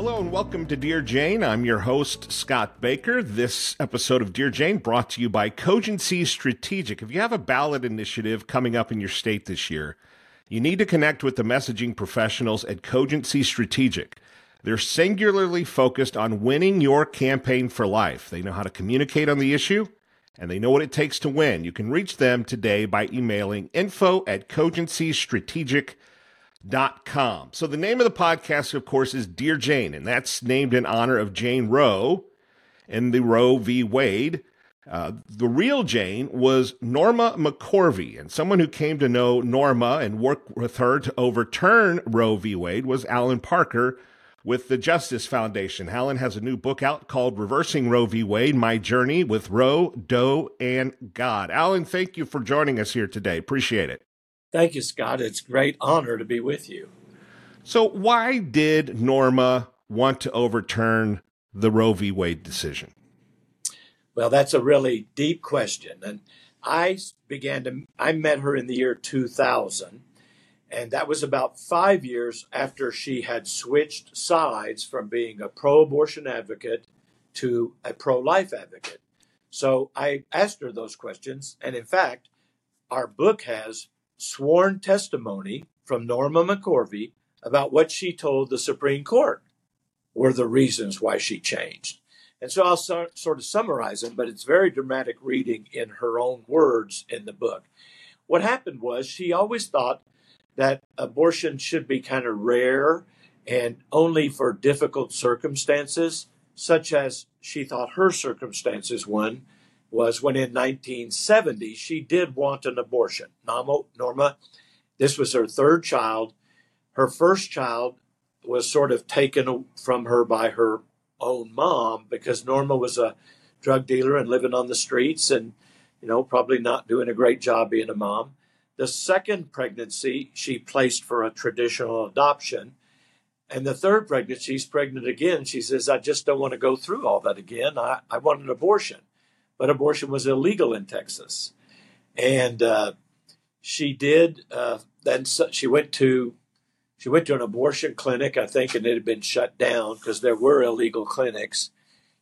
Hello and welcome to Dear Jane. I'm your host, Scott Baker. This episode of Dear Jane brought to you by Cogency Strategic. If you have a ballot initiative coming up in your state this year, you need to connect with the messaging professionals at Cogency Strategic. They're singularly focused on winning your campaign for life. They know how to communicate on the issue and they know what it takes to win. You can reach them today by emailing info at cogencystrategic.com com. So the name of the podcast, of course, is Dear Jane, and that's named in honor of Jane Roe in the Roe v. Wade. Uh, the real Jane was Norma McCorvey, and someone who came to know Norma and worked with her to overturn Roe v. Wade was Allan Parker with the Justice Foundation. Allan has a new book out called Reversing Roe v. Wade My Journey with Roe, Doe, and God. Allan, thank you for joining us here today. Appreciate it. Thank you, Scott. It's a great honor to be with you. So, why did Norma want to overturn the Roe v. Wade decision? Well, that's a really deep question. And I began to, I met her in the year 2000. And that was about five years after she had switched sides from being a pro abortion advocate to a pro life advocate. So I asked her those questions. And in fact, our book has sworn testimony from Norma McCorvey about what she told the Supreme Court were the reasons why she changed. And so I'll so, sort of summarize them, but it's very dramatic reading in her own words in the book. What happened was she always thought that abortion should be kind of rare and only for difficult circumstances, such as she thought her circumstances one was when in 1970 she did want an abortion. Norma, Norma, this was her third child. Her first child was sort of taken from her by her own mom because Norma was a drug dealer and living on the streets and, you know, probably not doing a great job being a mom. The second pregnancy, she placed for a traditional adoption. And the third pregnancy, she's pregnant again. She says, I just don't want to go through all that again. I, I want an abortion but abortion was illegal in Texas. And uh, she did. Uh, then she went to she went to an abortion clinic, I think, and it had been shut down because there were illegal clinics.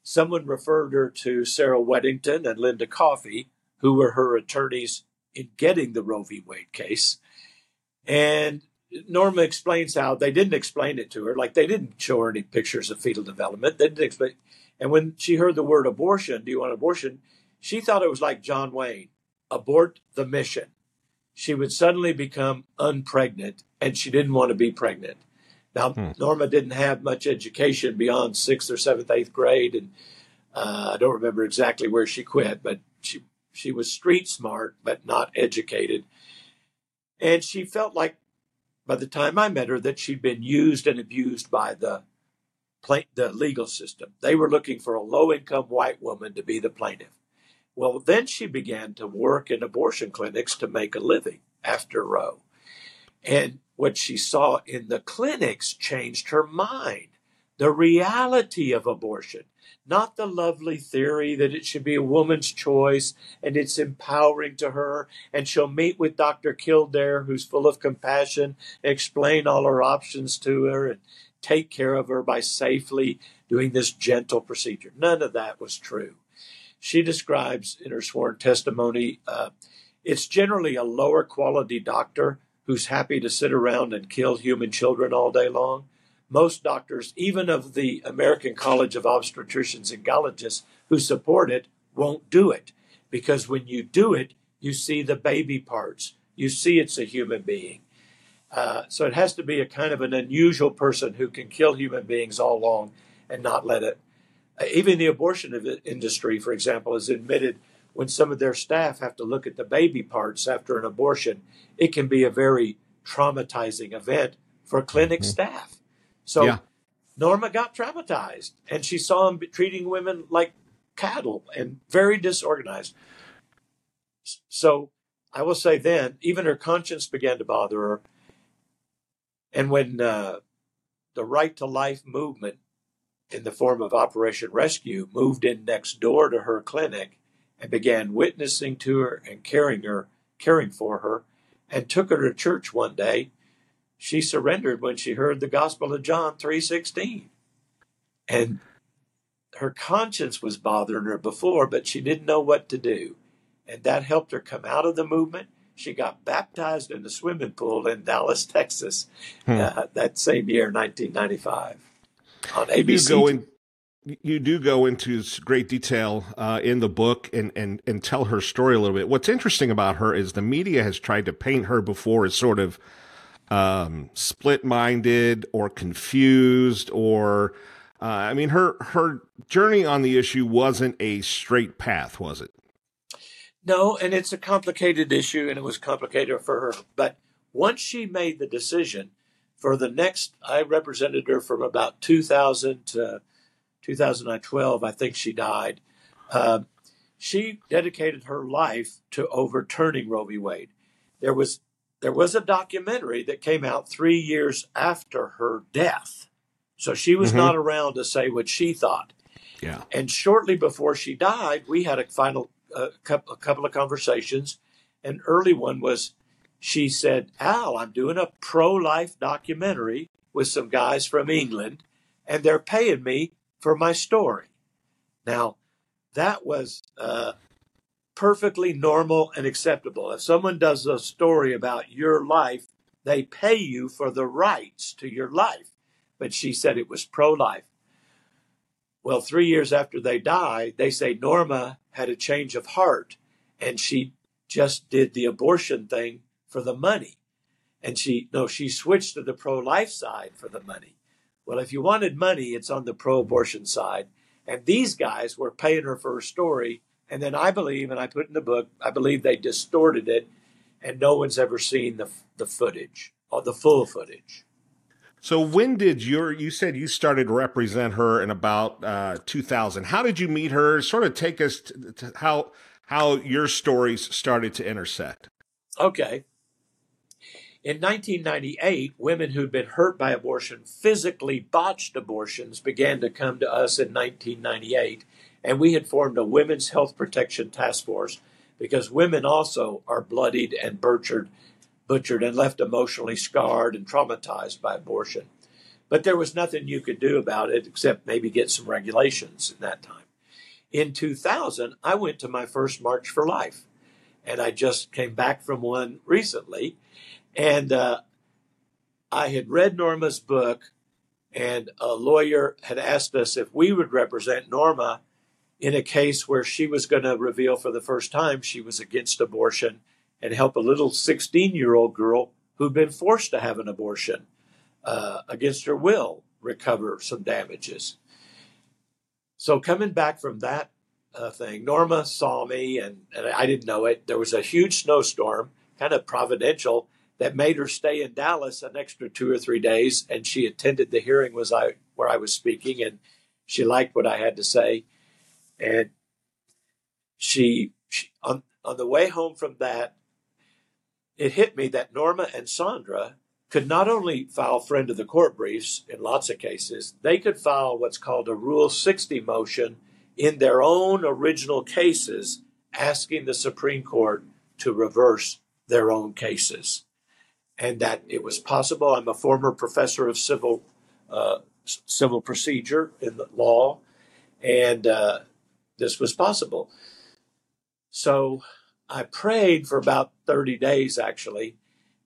Someone referred her to Sarah Weddington and Linda Coffey, who were her attorneys in getting the Roe v. Wade case. And Norma explains how they didn't explain it to her, like they didn't show her any pictures of fetal development. They didn't explain. And when she heard the word abortion, do you want abortion? She thought it was like John Wayne abort the mission. She would suddenly become unpregnant and she didn't want to be pregnant. Now, hmm. Norma didn't have much education beyond sixth or seventh, eighth grade. And uh, I don't remember exactly where she quit, but she, she was street smart, but not educated. And she felt like by the time I met her that she'd been used and abused by the the legal system. They were looking for a low income white woman to be the plaintiff. Well, then she began to work in abortion clinics to make a living after Roe. And what she saw in the clinics changed her mind. The reality of abortion, not the lovely theory that it should be a woman's choice and it's empowering to her. And she'll meet with Dr. Kildare, who's full of compassion, explain all her options to her. And take care of her by safely doing this gentle procedure. None of that was true. She describes in her sworn testimony uh, it's generally a lower quality doctor who's happy to sit around and kill human children all day long. Most doctors, even of the American College of Obstetricians and Gynecologists who support it, won't do it because when you do it, you see the baby parts. You see it's a human being. Uh, so it has to be a kind of an unusual person who can kill human beings all along and not let it. Uh, even the abortion industry, for example, has admitted when some of their staff have to look at the baby parts after an abortion, it can be a very traumatizing event for clinic mm-hmm. staff. So yeah. Norma got traumatized and she saw him treating women like cattle and very disorganized. So I will say then, even her conscience began to bother her and when uh, the Right to Life movement, in the form of Operation Rescue, moved in next door to her clinic and began witnessing to her and caring her, caring for her, and took her to church one day, she surrendered when she heard the Gospel of John three sixteen. And her conscience was bothering her before, but she didn't know what to do. And that helped her come out of the movement. She got baptized in the swimming pool in Dallas, Texas, hmm. uh, that same year, 1995, on ABC. You go, in, you do go into great detail uh, in the book and, and, and tell her story a little bit. What's interesting about her is the media has tried to paint her before as sort of um, split minded or confused or. Uh, I mean, her her journey on the issue wasn't a straight path, was it? No, and it's a complicated issue, and it was complicated for her. But once she made the decision, for the next, I represented her from about 2000 to 2012, I think she died. Uh, she dedicated her life to overturning Roe v. Wade. There was there was a documentary that came out three years after her death, so she was mm-hmm. not around to say what she thought. Yeah. And shortly before she died, we had a final a couple of conversations. An early one was she said, Al, I'm doing a pro life documentary with some guys from England, and they're paying me for my story. Now, that was uh, perfectly normal and acceptable. If someone does a story about your life, they pay you for the rights to your life. But she said it was pro life. Well, three years after they died, they say Norma had a change of heart and she just did the abortion thing for the money. And she, no, she switched to the pro life side for the money. Well, if you wanted money, it's on the pro abortion side. And these guys were paying her for her story. And then I believe, and I put in the book, I believe they distorted it, and no one's ever seen the, the footage or the full footage. So when did your you said you started to represent her in about uh, 2000? How did you meet her? Sort of take us to, to how how your stories started to intersect. Okay. In 1998, women who'd been hurt by abortion, physically botched abortions, began to come to us in 1998, and we had formed a Women's Health Protection Task Force because women also are bloodied and butchered, butchered and left emotionally scarred and traumatized by abortion. But there was nothing you could do about it except maybe get some regulations in that time. In 2000, I went to my first March for Life, and I just came back from one recently and uh, I had read Norma's book, and a lawyer had asked us if we would represent Norma in a case where she was going to reveal for the first time she was against abortion and help a little 16 year old girl who'd been forced to have an abortion uh, against her will recover some damages. So, coming back from that uh, thing, Norma saw me, and, and I didn't know it. There was a huge snowstorm, kind of providential that made her stay in Dallas an extra two or three days, and she attended the hearing was I where I was speaking, and she liked what I had to say, and she, she on on the way home from that, it hit me that Norma and Sandra could not only file friend of the court briefs in lots of cases, they could file what's called a Rule 60 motion in their own original cases, asking the Supreme Court to reverse their own cases and that it was possible. I'm a former professor of civil uh, civil procedure in the law, and uh, this was possible. So I prayed for about 30 days actually,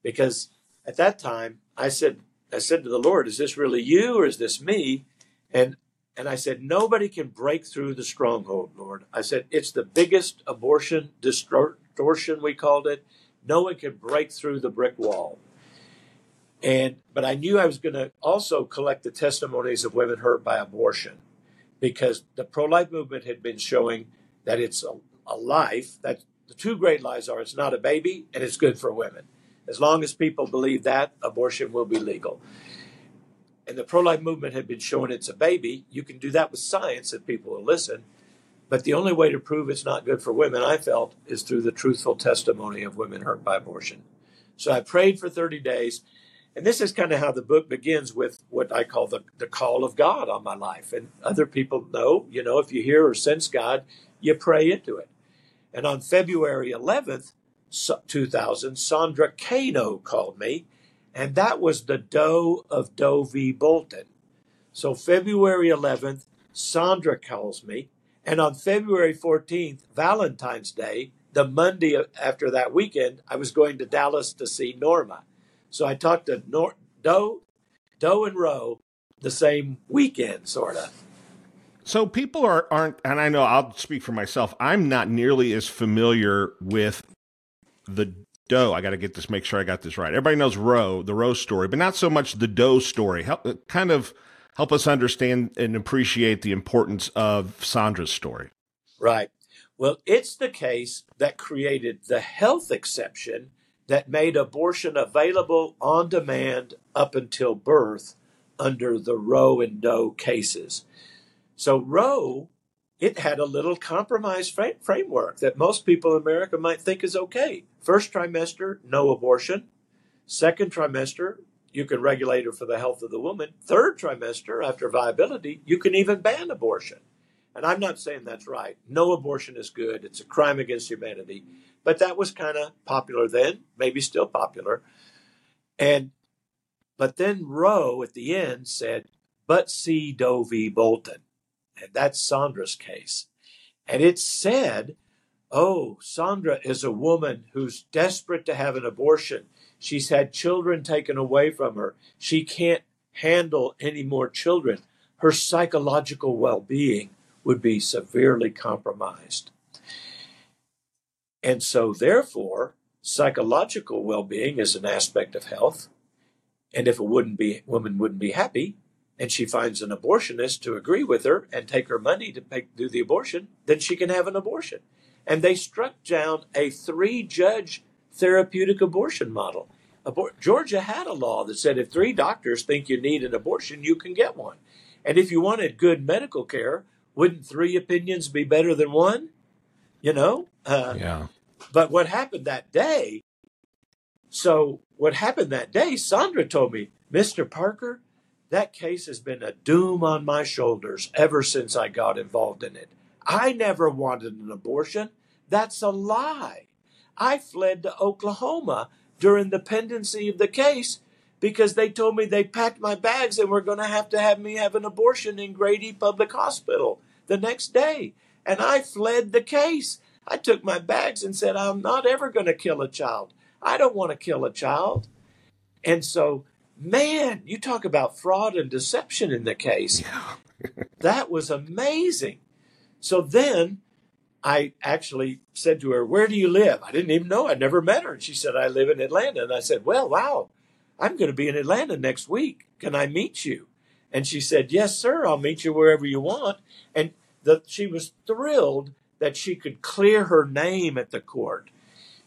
because at that time I said I said to the Lord, "Is this really you or is this me?" And and I said, "Nobody can break through the stronghold, Lord." I said, "It's the biggest abortion distortion we called it." no one can break through the brick wall. And but I knew I was going to also collect the testimonies of women hurt by abortion, because the pro-life movement had been showing that it's a, a life. That the two great lies are: it's not a baby, and it's good for women. As long as people believe that, abortion will be legal. And the pro-life movement had been showing it's a baby. You can do that with science if people will listen. But the only way to prove it's not good for women, I felt, is through the truthful testimony of women hurt by abortion. So I prayed for 30 days. And this is kind of how the book begins with what I call the, the call of God on my life. And other people know, you know, if you hear or sense God, you pray into it. And on February 11th, 2000, Sandra Cano called me, and that was the Doe of Doe v. Bolton. So February 11th, Sandra calls me. And on February 14th, Valentine's Day, the Monday after that weekend, I was going to Dallas to see Norma. So I talked to Nor- Doe, Doe and Roe the same weekend, sort of. So people are aren't, and I know I'll speak for myself. I'm not nearly as familiar with the Doe. I got to get this, make sure I got this right. Everybody knows Roe, the Roe story, but not so much the Doe story. Help, uh, kind of help us understand and appreciate the importance of Sandra's story. Right. Well, it's the case that created the health exception that made abortion available on demand up until birth under the Roe and Doe cases. So Roe, it had a little compromise frame, framework that most people in America might think is okay. First trimester, no abortion. Second trimester, you can regulate it for the health of the woman. Third trimester, after viability, you can even ban abortion. And I'm not saying that's right. No abortion is good. It's a crime against humanity. But that was kind of popular then, maybe still popular. And but then Roe at the end said, but see Doe v. Bolton. And that's Sandra's case. And it said, oh, Sandra is a woman who's desperate to have an abortion. She's had children taken away from her. She can't handle any more children. Her psychological well being would be severely compromised. And so, therefore, psychological well being is an aspect of health. And if a wouldn't be, woman wouldn't be happy, and she finds an abortionist to agree with her and take her money to make, do the abortion, then she can have an abortion. And they struck down a three judge therapeutic abortion model. Abor- Georgia had a law that said if three doctors think you need an abortion, you can get one. And if you wanted good medical care, wouldn't three opinions be better than one? You know? Uh, yeah. But what happened that day? So, what happened that day, Sandra told me, Mr. Parker, that case has been a doom on my shoulders ever since I got involved in it. I never wanted an abortion. That's a lie. I fled to Oklahoma during the pendency of the case because they told me they packed my bags and were going to have to have me have an abortion in Grady Public Hospital the next day. And I fled the case. I took my bags and said, I'm not ever going to kill a child. I don't want to kill a child. And so, man, you talk about fraud and deception in the case. That was amazing. So then I actually said to her, Where do you live? I didn't even know. I'd never met her. And she said, I live in Atlanta. And I said, Well, wow, I'm going to be in Atlanta next week. Can I meet you? And she said, Yes, sir. I'll meet you wherever you want. And the, she was thrilled that she could clear her name at the court.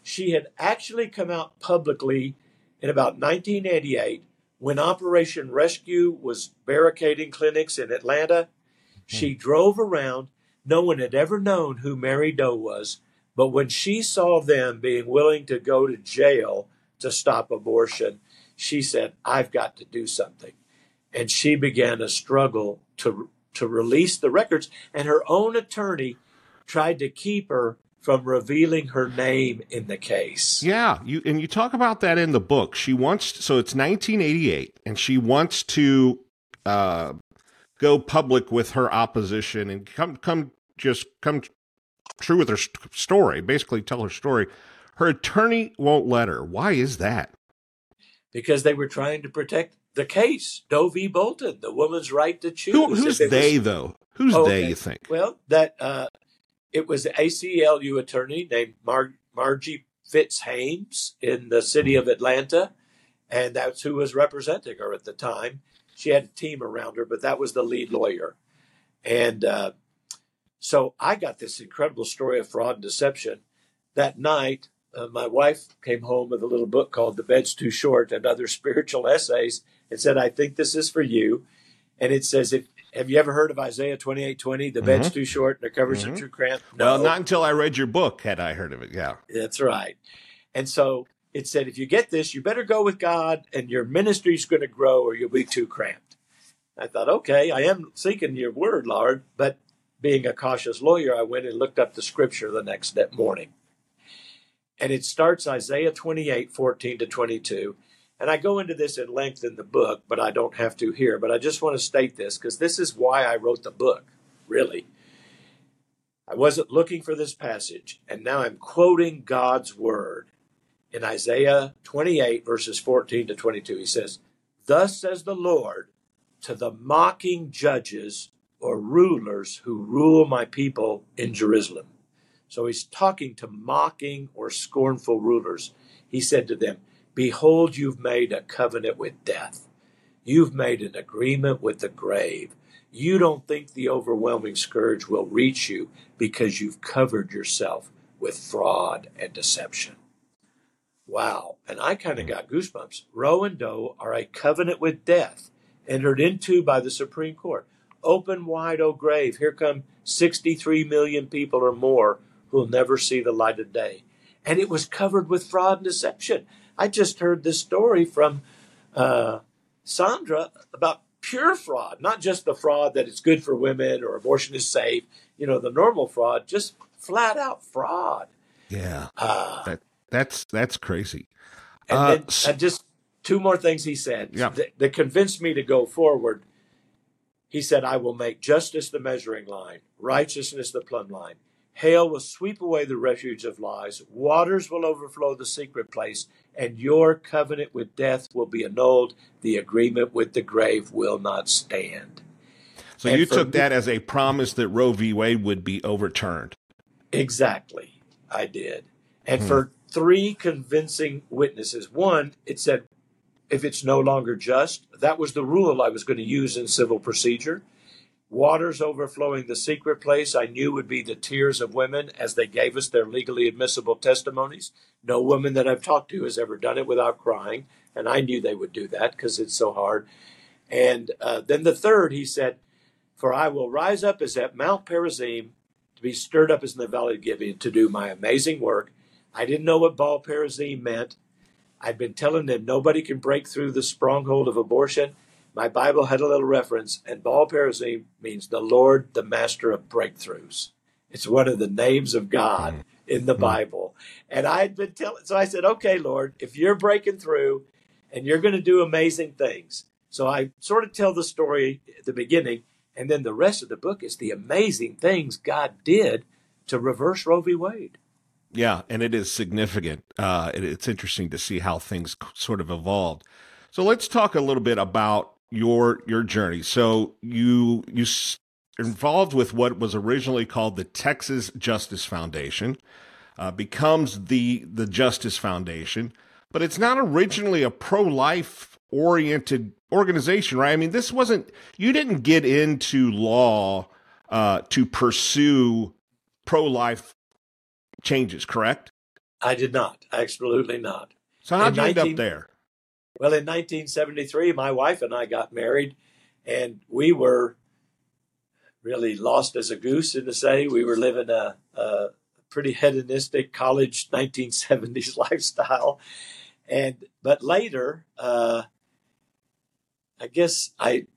She had actually come out publicly in about 1988 when Operation Rescue was barricading clinics in Atlanta. She hmm. drove around. No one had ever known who Mary Doe was, but when she saw them being willing to go to jail to stop abortion, she said, I've got to do something. And she began a struggle to, to release the records, and her own attorney tried to keep her from revealing her name in the case. Yeah, you and you talk about that in the book. She wants so it's 1988 and she wants to uh, go public with her opposition and come come just come true with her st- story, basically tell her story. Her attorney won't let her. Why is that? Because they were trying to protect the case, Doe v. Bolton, the woman's right to choose. Who, who's they, was, though? Who's okay. they, you think? Well, that uh, it was ACLU attorney named Mar- Margie Pitts Hames in the city of Atlanta, and that's who was representing her at the time. She had a team around her, but that was the lead lawyer. And uh, so I got this incredible story of fraud and deception. That night, uh, my wife came home with a little book called The Bed's Too Short and Other Spiritual Essays and said, I think this is for you. And it says, if have you ever heard of Isaiah twenty eight twenty? The bed's mm-hmm. too short and the covers mm-hmm. are too cramped. No. Well, not until I read your book had I heard of it. Yeah, that's right. And so it said, if you get this, you better go with God, and your ministry's going to grow, or you'll be too cramped. I thought, okay, I am seeking your word, Lord, but being a cautious lawyer, I went and looked up the scripture the next morning. And it starts Isaiah 28, 14 to 22. And I go into this in length in the book, but I don't have to here. But I just want to state this because this is why I wrote the book, really. I wasn't looking for this passage, and now I'm quoting God's word. In Isaiah 28, verses 14 to 22, he says, Thus says the Lord to the mocking judges or rulers who rule my people in Jerusalem. So he's talking to mocking or scornful rulers. He said to them, Behold, you've made a covenant with death. You've made an agreement with the grave. You don't think the overwhelming scourge will reach you because you've covered yourself with fraud and deception. Wow. And I kind of got goosebumps. Roe and Doe are a covenant with death entered into by the Supreme Court. Open wide, O grave. Here come 63 million people or more who'll never see the light of day. And it was covered with fraud and deception. I just heard this story from uh, Sandra about pure fraud, not just the fraud that it's good for women or abortion is safe, you know, the normal fraud, just flat out fraud. Yeah. Uh, that, that's that's crazy. And, uh, then, and just two more things he said yeah. that, that convinced me to go forward. He said, I will make justice the measuring line, righteousness the plumb line. Hail will sweep away the refuge of lies. Waters will overflow the secret place, and your covenant with death will be annulled. The agreement with the grave will not stand. So and you took that as a promise that Roe v. Wade would be overturned. Exactly. I did. And hmm. for three convincing witnesses, one, it said, if it's no longer just, that was the rule I was going to use in civil procedure waters overflowing the secret place I knew would be the tears of women as they gave us their legally admissible testimonies. No woman that I've talked to has ever done it without crying, and I knew they would do that because it's so hard. And uh, then the third, he said, For I will rise up as at Mount Perazim to be stirred up as in the valley of Gibeon to do my amazing work. I didn't know what Baal Perazim meant. I'd been telling them nobody can break through the stronghold of abortion my Bible had a little reference, and Baal Perazim means the Lord, the master of breakthroughs. It's one of the names of God mm. in the mm. Bible. And I had been telling, so I said, okay, Lord, if you're breaking through and you're going to do amazing things. So I sort of tell the story at the beginning, and then the rest of the book is the amazing things God did to reverse Roe v. Wade. Yeah, and it is significant. Uh, it's interesting to see how things sort of evolved. So let's talk a little bit about your your journey. So you you involved with what was originally called the Texas Justice Foundation, uh, becomes the the Justice Foundation, but it's not originally a pro life oriented organization, right? I mean, this wasn't you didn't get into law uh, to pursue pro life changes, correct? I did not. Absolutely not. So how did you 19- end up there? Well, in 1973, my wife and I got married, and we were really lost as a goose in the city. We were living a, a pretty hedonistic college 1970s lifestyle, and but later, uh, I guess I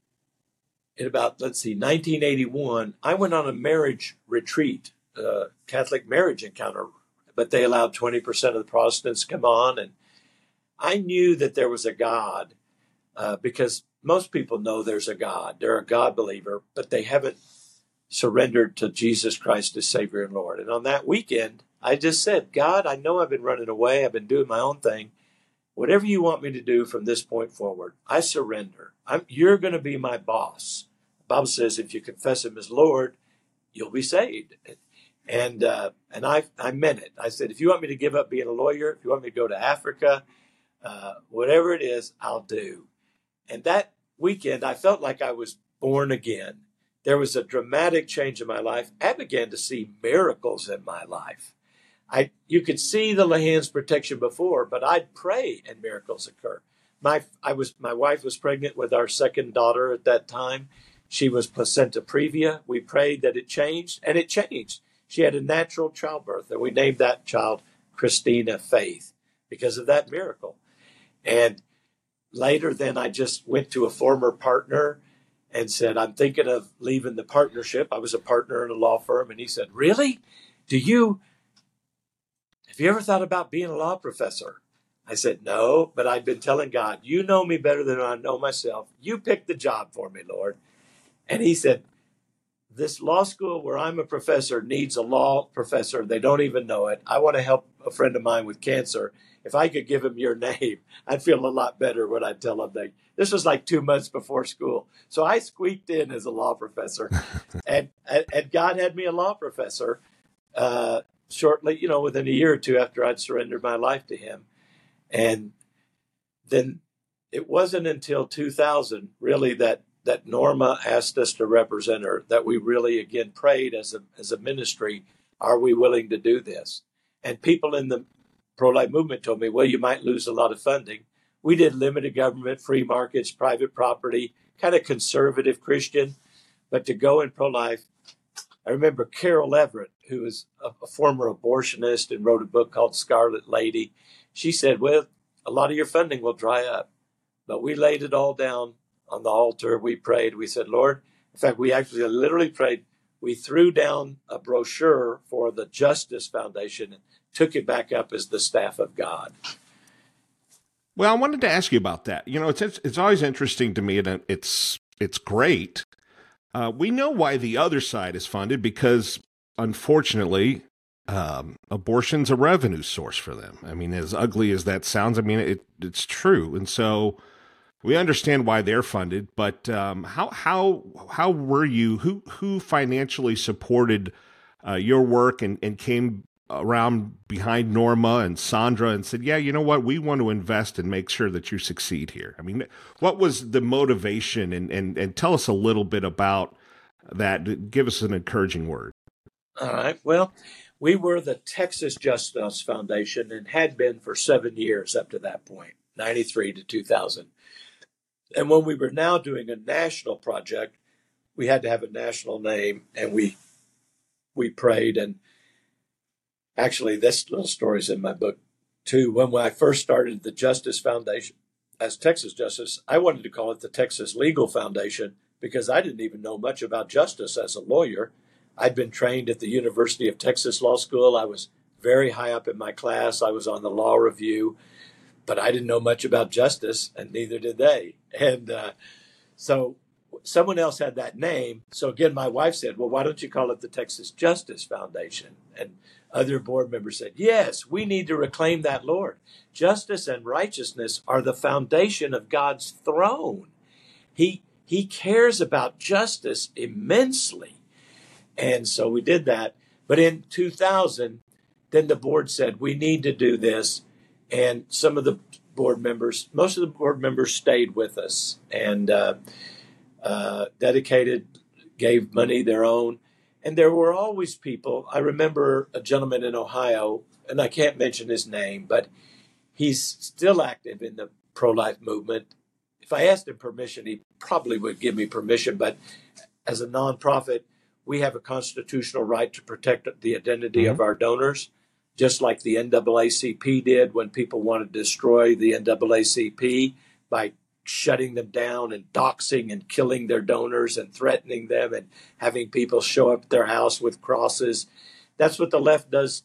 in about let's see 1981 i went on a marriage retreat uh, catholic marriage encounter but they allowed 20% of the protestants to come on and I knew that there was a God uh, because most people know there's a God. They're a God believer, but they haven't surrendered to Jesus Christ as Savior and Lord. And on that weekend, I just said, God, I know I've been running away. I've been doing my own thing. Whatever you want me to do from this point forward, I surrender. I'm, you're going to be my boss. The Bible says if you confess Him as Lord, you'll be saved. And uh, and I I meant it. I said, if you want me to give up being a lawyer, if you want me to go to Africa, uh, whatever it is, I'll do. And that weekend, I felt like I was born again. There was a dramatic change in my life. I began to see miracles in my life. I, you could see the hand's protection before, but I'd pray and miracles occur. My, I was, my wife was pregnant with our second daughter at that time. She was placenta previa. We prayed that it changed, and it changed. She had a natural childbirth, and we named that child Christina Faith because of that miracle. And later, then I just went to a former partner and said, I'm thinking of leaving the partnership. I was a partner in a law firm. And he said, Really? Do you, have you ever thought about being a law professor? I said, No, but I'd been telling God, You know me better than I know myself. You pick the job for me, Lord. And he said, This law school where I'm a professor needs a law professor. They don't even know it. I want to help a friend of mine with cancer. If I could give him your name, I'd feel a lot better when I tell him that. This was like two months before school. So I squeaked in as a law professor. and, and God had me a law professor uh, shortly, you know, within a year or two after I'd surrendered my life to him. And then it wasn't until 2000 really that that Norma asked us to represent her that we really again prayed as a as a ministry are we willing to do this? And people in the pro-life movement told me well you might lose a lot of funding. We did limited government free markets private property kind of conservative christian. But to go in pro-life i remember carol everett who was a, a former abortionist and wrote a book called scarlet lady. She said, Well, a lot of your funding will dry up. But we laid it all down on the altar. We prayed. We said, Lord, in fact, we actually literally prayed. We threw down a brochure for the Justice Foundation and took it back up as the staff of God. Well, I wanted to ask you about that. You know, it's it's, it's always interesting to me, and it's it's great. Uh, we know why the other side is funded because, unfortunately, um, abortion's a revenue source for them. I mean, as ugly as that sounds, I mean it, it's true, and so we understand why they're funded. But um, how how how were you? Who who financially supported uh, your work and and came around behind Norma and Sandra and said, "Yeah, you know what? We want to invest and make sure that you succeed here." I mean, what was the motivation? And and and tell us a little bit about that. Give us an encouraging word. All right. Well, we were the Texas Justice Foundation and had been for seven years up to that point, 93 to 2000. And when we were now doing a national project, we had to have a national name and we we prayed and actually this little story is in my book too. When I first started the Justice Foundation as Texas Justice, I wanted to call it the Texas Legal Foundation because I didn't even know much about justice as a lawyer. I'd been trained at the University of Texas Law School. I was very high up in my class. I was on the law review, but I didn't know much about justice, and neither did they. And uh, so someone else had that name. So again, my wife said, Well, why don't you call it the Texas Justice Foundation? And other board members said, Yes, we need to reclaim that, Lord. Justice and righteousness are the foundation of God's throne. He, he cares about justice immensely. And so we did that. But in 2000, then the board said, we need to do this. And some of the board members, most of the board members stayed with us and uh, uh, dedicated, gave money their own. And there were always people. I remember a gentleman in Ohio, and I can't mention his name, but he's still active in the pro life movement. If I asked him permission, he probably would give me permission. But as a nonprofit, we have a constitutional right to protect the identity mm-hmm. of our donors, just like the NAACP did when people wanted to destroy the NAACP by shutting them down and doxing and killing their donors and threatening them and having people show up at their house with crosses. That's what the left does,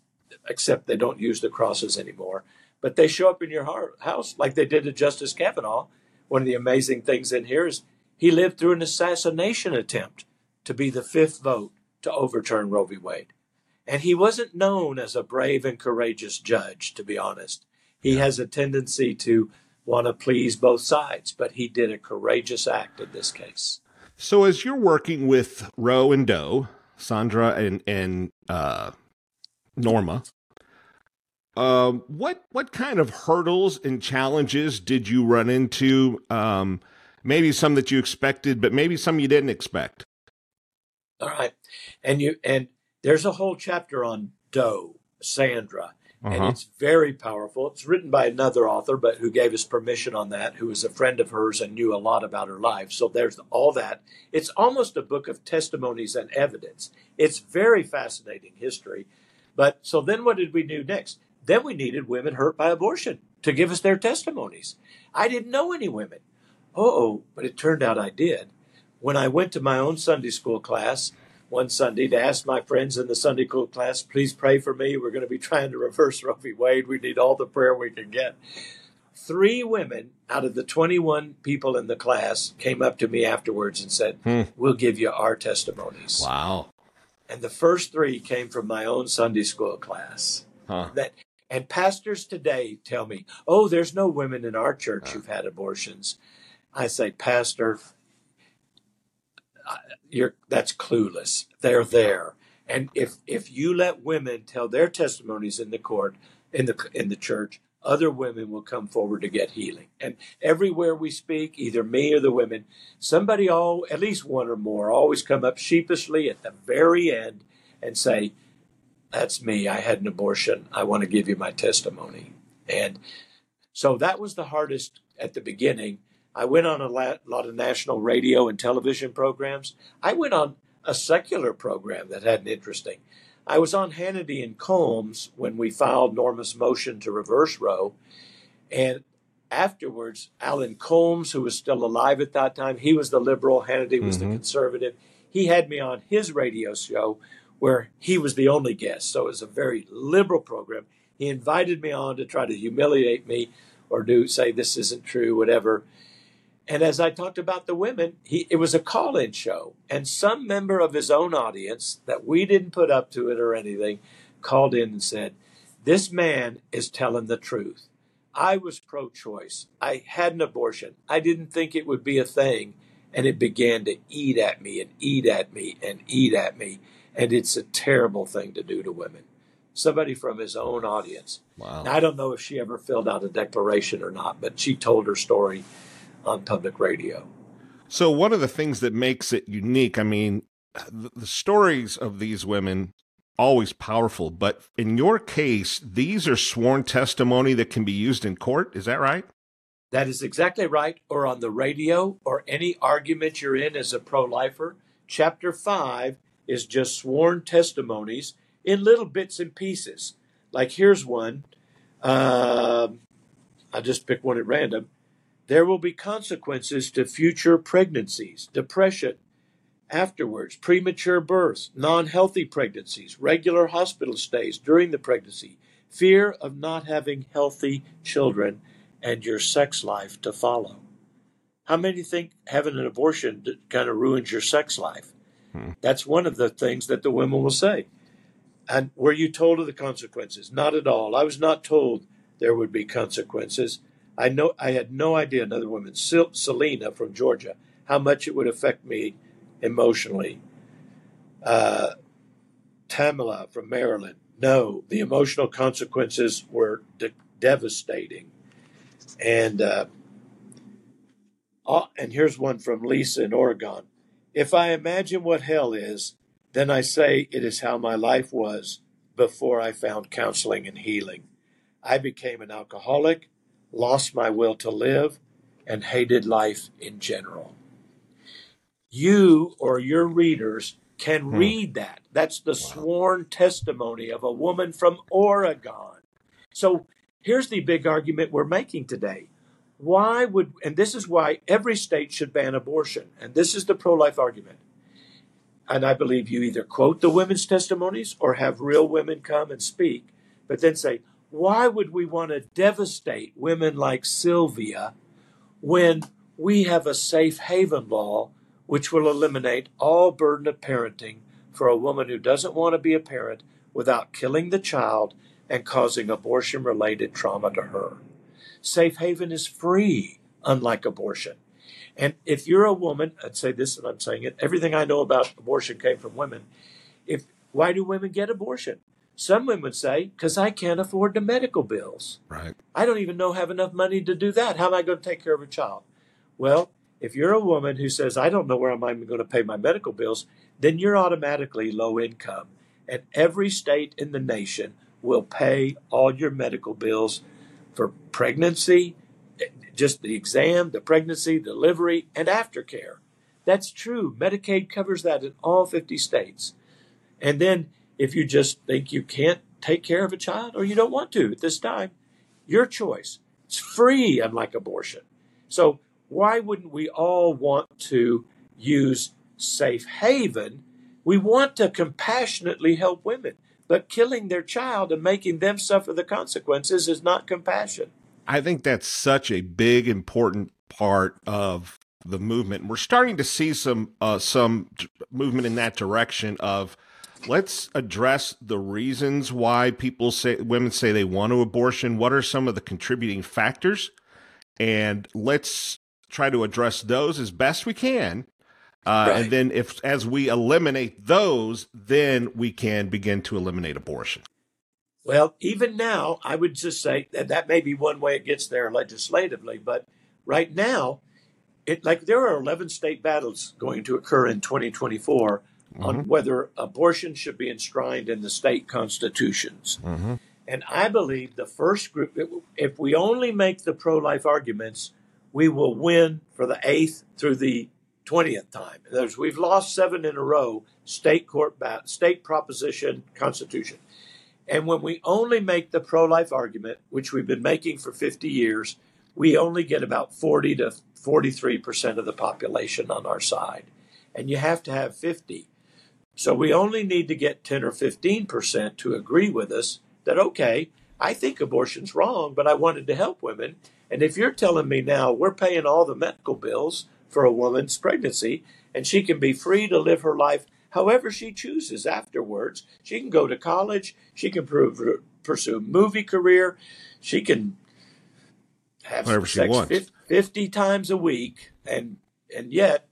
except they don't use the crosses anymore. But they show up in your house like they did to Justice Kavanaugh. One of the amazing things in here is he lived through an assassination attempt to be the fifth vote to overturn Roe v. Wade. And he wasn't known as a brave and courageous judge, to be honest. He has a tendency to want to please both sides, but he did a courageous act in this case. So, as you're working with Roe and Doe, Sandra and and uh, Norma, um, what what kind of hurdles and challenges did you run into? Um, maybe some that you expected, but maybe some you didn't expect. All right. And you and there's a whole chapter on Doe, Sandra, uh-huh. and it's very powerful. It's written by another author, but who gave us permission on that, who was a friend of hers and knew a lot about her life. So there's all that. It's almost a book of testimonies and evidence. It's very fascinating history. But so then what did we do next? Then we needed women hurt by abortion to give us their testimonies. I didn't know any women. Oh, but it turned out I did when I went to my own Sunday school class, one Sunday to ask my friends in the Sunday school class, please pray for me. We're going to be trying to reverse Roe v. Wade. We need all the prayer we can get. Three women out of the 21 people in the class came up to me afterwards and said, Hmm. We'll give you our testimonies. Wow. And the first three came from my own Sunday school class. Huh. That and pastors today tell me, "Oh, there's no women in our church who've had abortions." I say, "Pastor, you're that's clueless. They're there." And if if you let women tell their testimonies in the court in the in the church, other women will come forward to get healing. And everywhere we speak, either me or the women, somebody all at least one or more always come up sheepishly at the very end and say, "That's me. I had an abortion. I want to give you my testimony." And so that was the hardest at the beginning. I went on a lot of national radio and television programs. I went on a secular program that had an interesting. I was on Hannity and Colmes when we filed Norma's motion to reverse Roe, and afterwards, Alan Colmes, who was still alive at that time, he was the liberal, Hannity was the Mhm. conservative. He had me on his radio show where he was the only guest. So it was a very liberal program. He invited me on to try to humiliate me or do say this isn't true, whatever. And as I talked about the women, he, it was a call in show. And some member of his own audience that we didn't put up to it or anything called in and said, This man is telling the truth. I was pro choice. I had an abortion. I didn't think it would be a thing. And it began to eat at me and eat at me and eat at me. And it's a terrible thing to do to women. Somebody from his own audience. Wow. Now, I don't know if she ever filled out a declaration or not, but she told her story on public radio. So one of the things that makes it unique, I mean, the, the stories of these women always powerful, but in your case, these are sworn testimony that can be used in court. Is that right? That is exactly right, or on the radio, or any argument you're in as a pro lifer. Chapter 5 is just sworn testimonies in little bits and pieces. Like here's one. Um, I'll just pick one at random. There will be consequences to future pregnancies, depression, afterwards, premature births, non healthy pregnancies, regular hospital stays during the pregnancy, fear of not having healthy children, and your sex life to follow. How many think having an abortion kind of ruins your sex life? Hmm. That's one of the things that the women will say. And were you told of the consequences? Not at all. I was not told there would be consequences. I know I had no idea. Another woman, Sil- Selena from Georgia, how much it would affect me emotionally. Uh, Tamala from Maryland, no, the emotional consequences were de- devastating. And uh, uh, and here's one from Lisa in Oregon. If I imagine what hell is, then I say it is how my life was before I found counseling and healing. I became an alcoholic, lost my will to live, and hated life in general. You or your readers can Hmm. read that. That's the sworn testimony of a woman from Oregon. So here's the big argument we're making today. Why would, and this is why every state should ban abortion, and this is the pro life argument. And I believe you either quote the women's testimonies or have real women come and speak, but then say, why would we want to devastate women like Sylvia when we have a safe haven law which will eliminate all burden of parenting for a woman who doesn't want to be a parent without killing the child and causing abortion related trauma to her? Safe haven is free, unlike abortion. And if you're a woman, I'd say this, and I'm saying it, everything I know about abortion came from women. If why do women get abortion? Some women would say, because I can't afford the medical bills. Right. I don't even know have enough money to do that. How am I going to take care of a child? Well, if you're a woman who says, I don't know where I'm going to pay my medical bills, then you're automatically low income. And every state in the nation will pay all your medical bills for pregnancy, just the exam, the pregnancy, delivery, and aftercare. That's true. Medicaid covers that in all 50 states. And then if you just think you can't take care of a child or you don't want to at this time, your choice. It's free, unlike abortion. So why wouldn't we all want to use safe haven We want to compassionately help women, but killing their child and making them suffer the consequences is not compassion. I think that's such a big, important part of the movement. We're starting to see some uh, some movement in that direction of let's address the reasons why people say women say they want to abortion. What are some of the contributing factors? And let's try to address those as best we can. Uh, right. And then, if as we eliminate those, then we can begin to eliminate abortion. Well, even now, I would just say that that may be one way it gets there legislatively, but right now, it like there are 11 state battles going to occur in 2024 mm-hmm. on whether abortion should be enshrined in the state constitutions. Mm-hmm. And I believe the first group, if we only make the pro life arguments, we will win for the eighth through the 20th time. In other words, we've lost seven in a row state court, bat, state proposition, constitution. And when we only make the pro life argument, which we've been making for 50 years, we only get about 40 to 43% of the population on our side. And you have to have 50. So we only need to get 10 or 15% to agree with us that, okay, I think abortion's wrong, but I wanted to help women. And if you're telling me now we're paying all the medical bills for a woman's pregnancy and she can be free to live her life however she chooses afterwards, she can go to college, she can pursue a movie career, she can have Whatever sex she wants. 50 times a week and and yet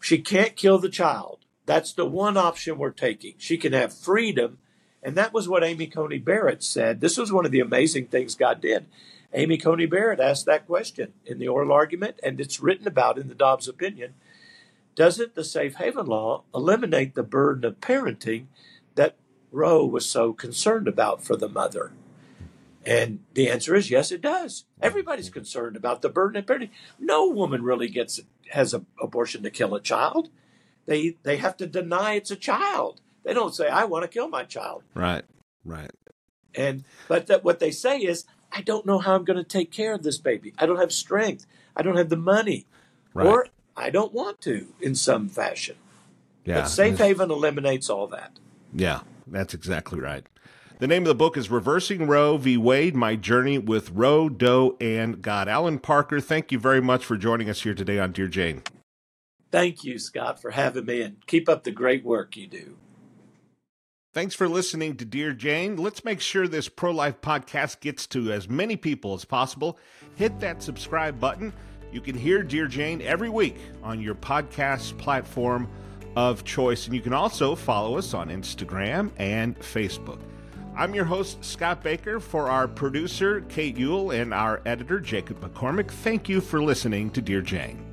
she can't kill the child that's the one option we're taking she can have freedom and that was what amy coney barrett said this was one of the amazing things god did amy coney barrett asked that question in the oral argument and it's written about in the dobbs opinion doesn't the safe haven law eliminate the burden of parenting that roe was so concerned about for the mother and the answer is yes, it does. Everybody's concerned about the burden of parenting. No woman really gets has an abortion to kill a child. They they have to deny it's a child. They don't say I want to kill my child. Right. Right. And but that what they say is I don't know how I'm going to take care of this baby. I don't have strength. I don't have the money. Right. Or I don't want to in some fashion. Yeah. But Safe Haven eliminates all that. Yeah, that's exactly right. The name of the book is Reversing Roe v. Wade My Journey with Roe, Doe, and God. Allan Parker, thank you very much for joining us here today on Dear Jane. Thank you, Scott, for having me, and keep up the great work you do. Thanks for listening to Dear Jane. Let's make sure this pro life podcast gets to as many people as possible. Hit that subscribe button. You can hear Dear Jane every week on your podcast platform of choice, and you can also follow us on Instagram and Facebook. I'm your host, Scott Baker, for our producer, Kate Yule, and our editor, Jacob McCormick. Thank you for listening to Dear Jane.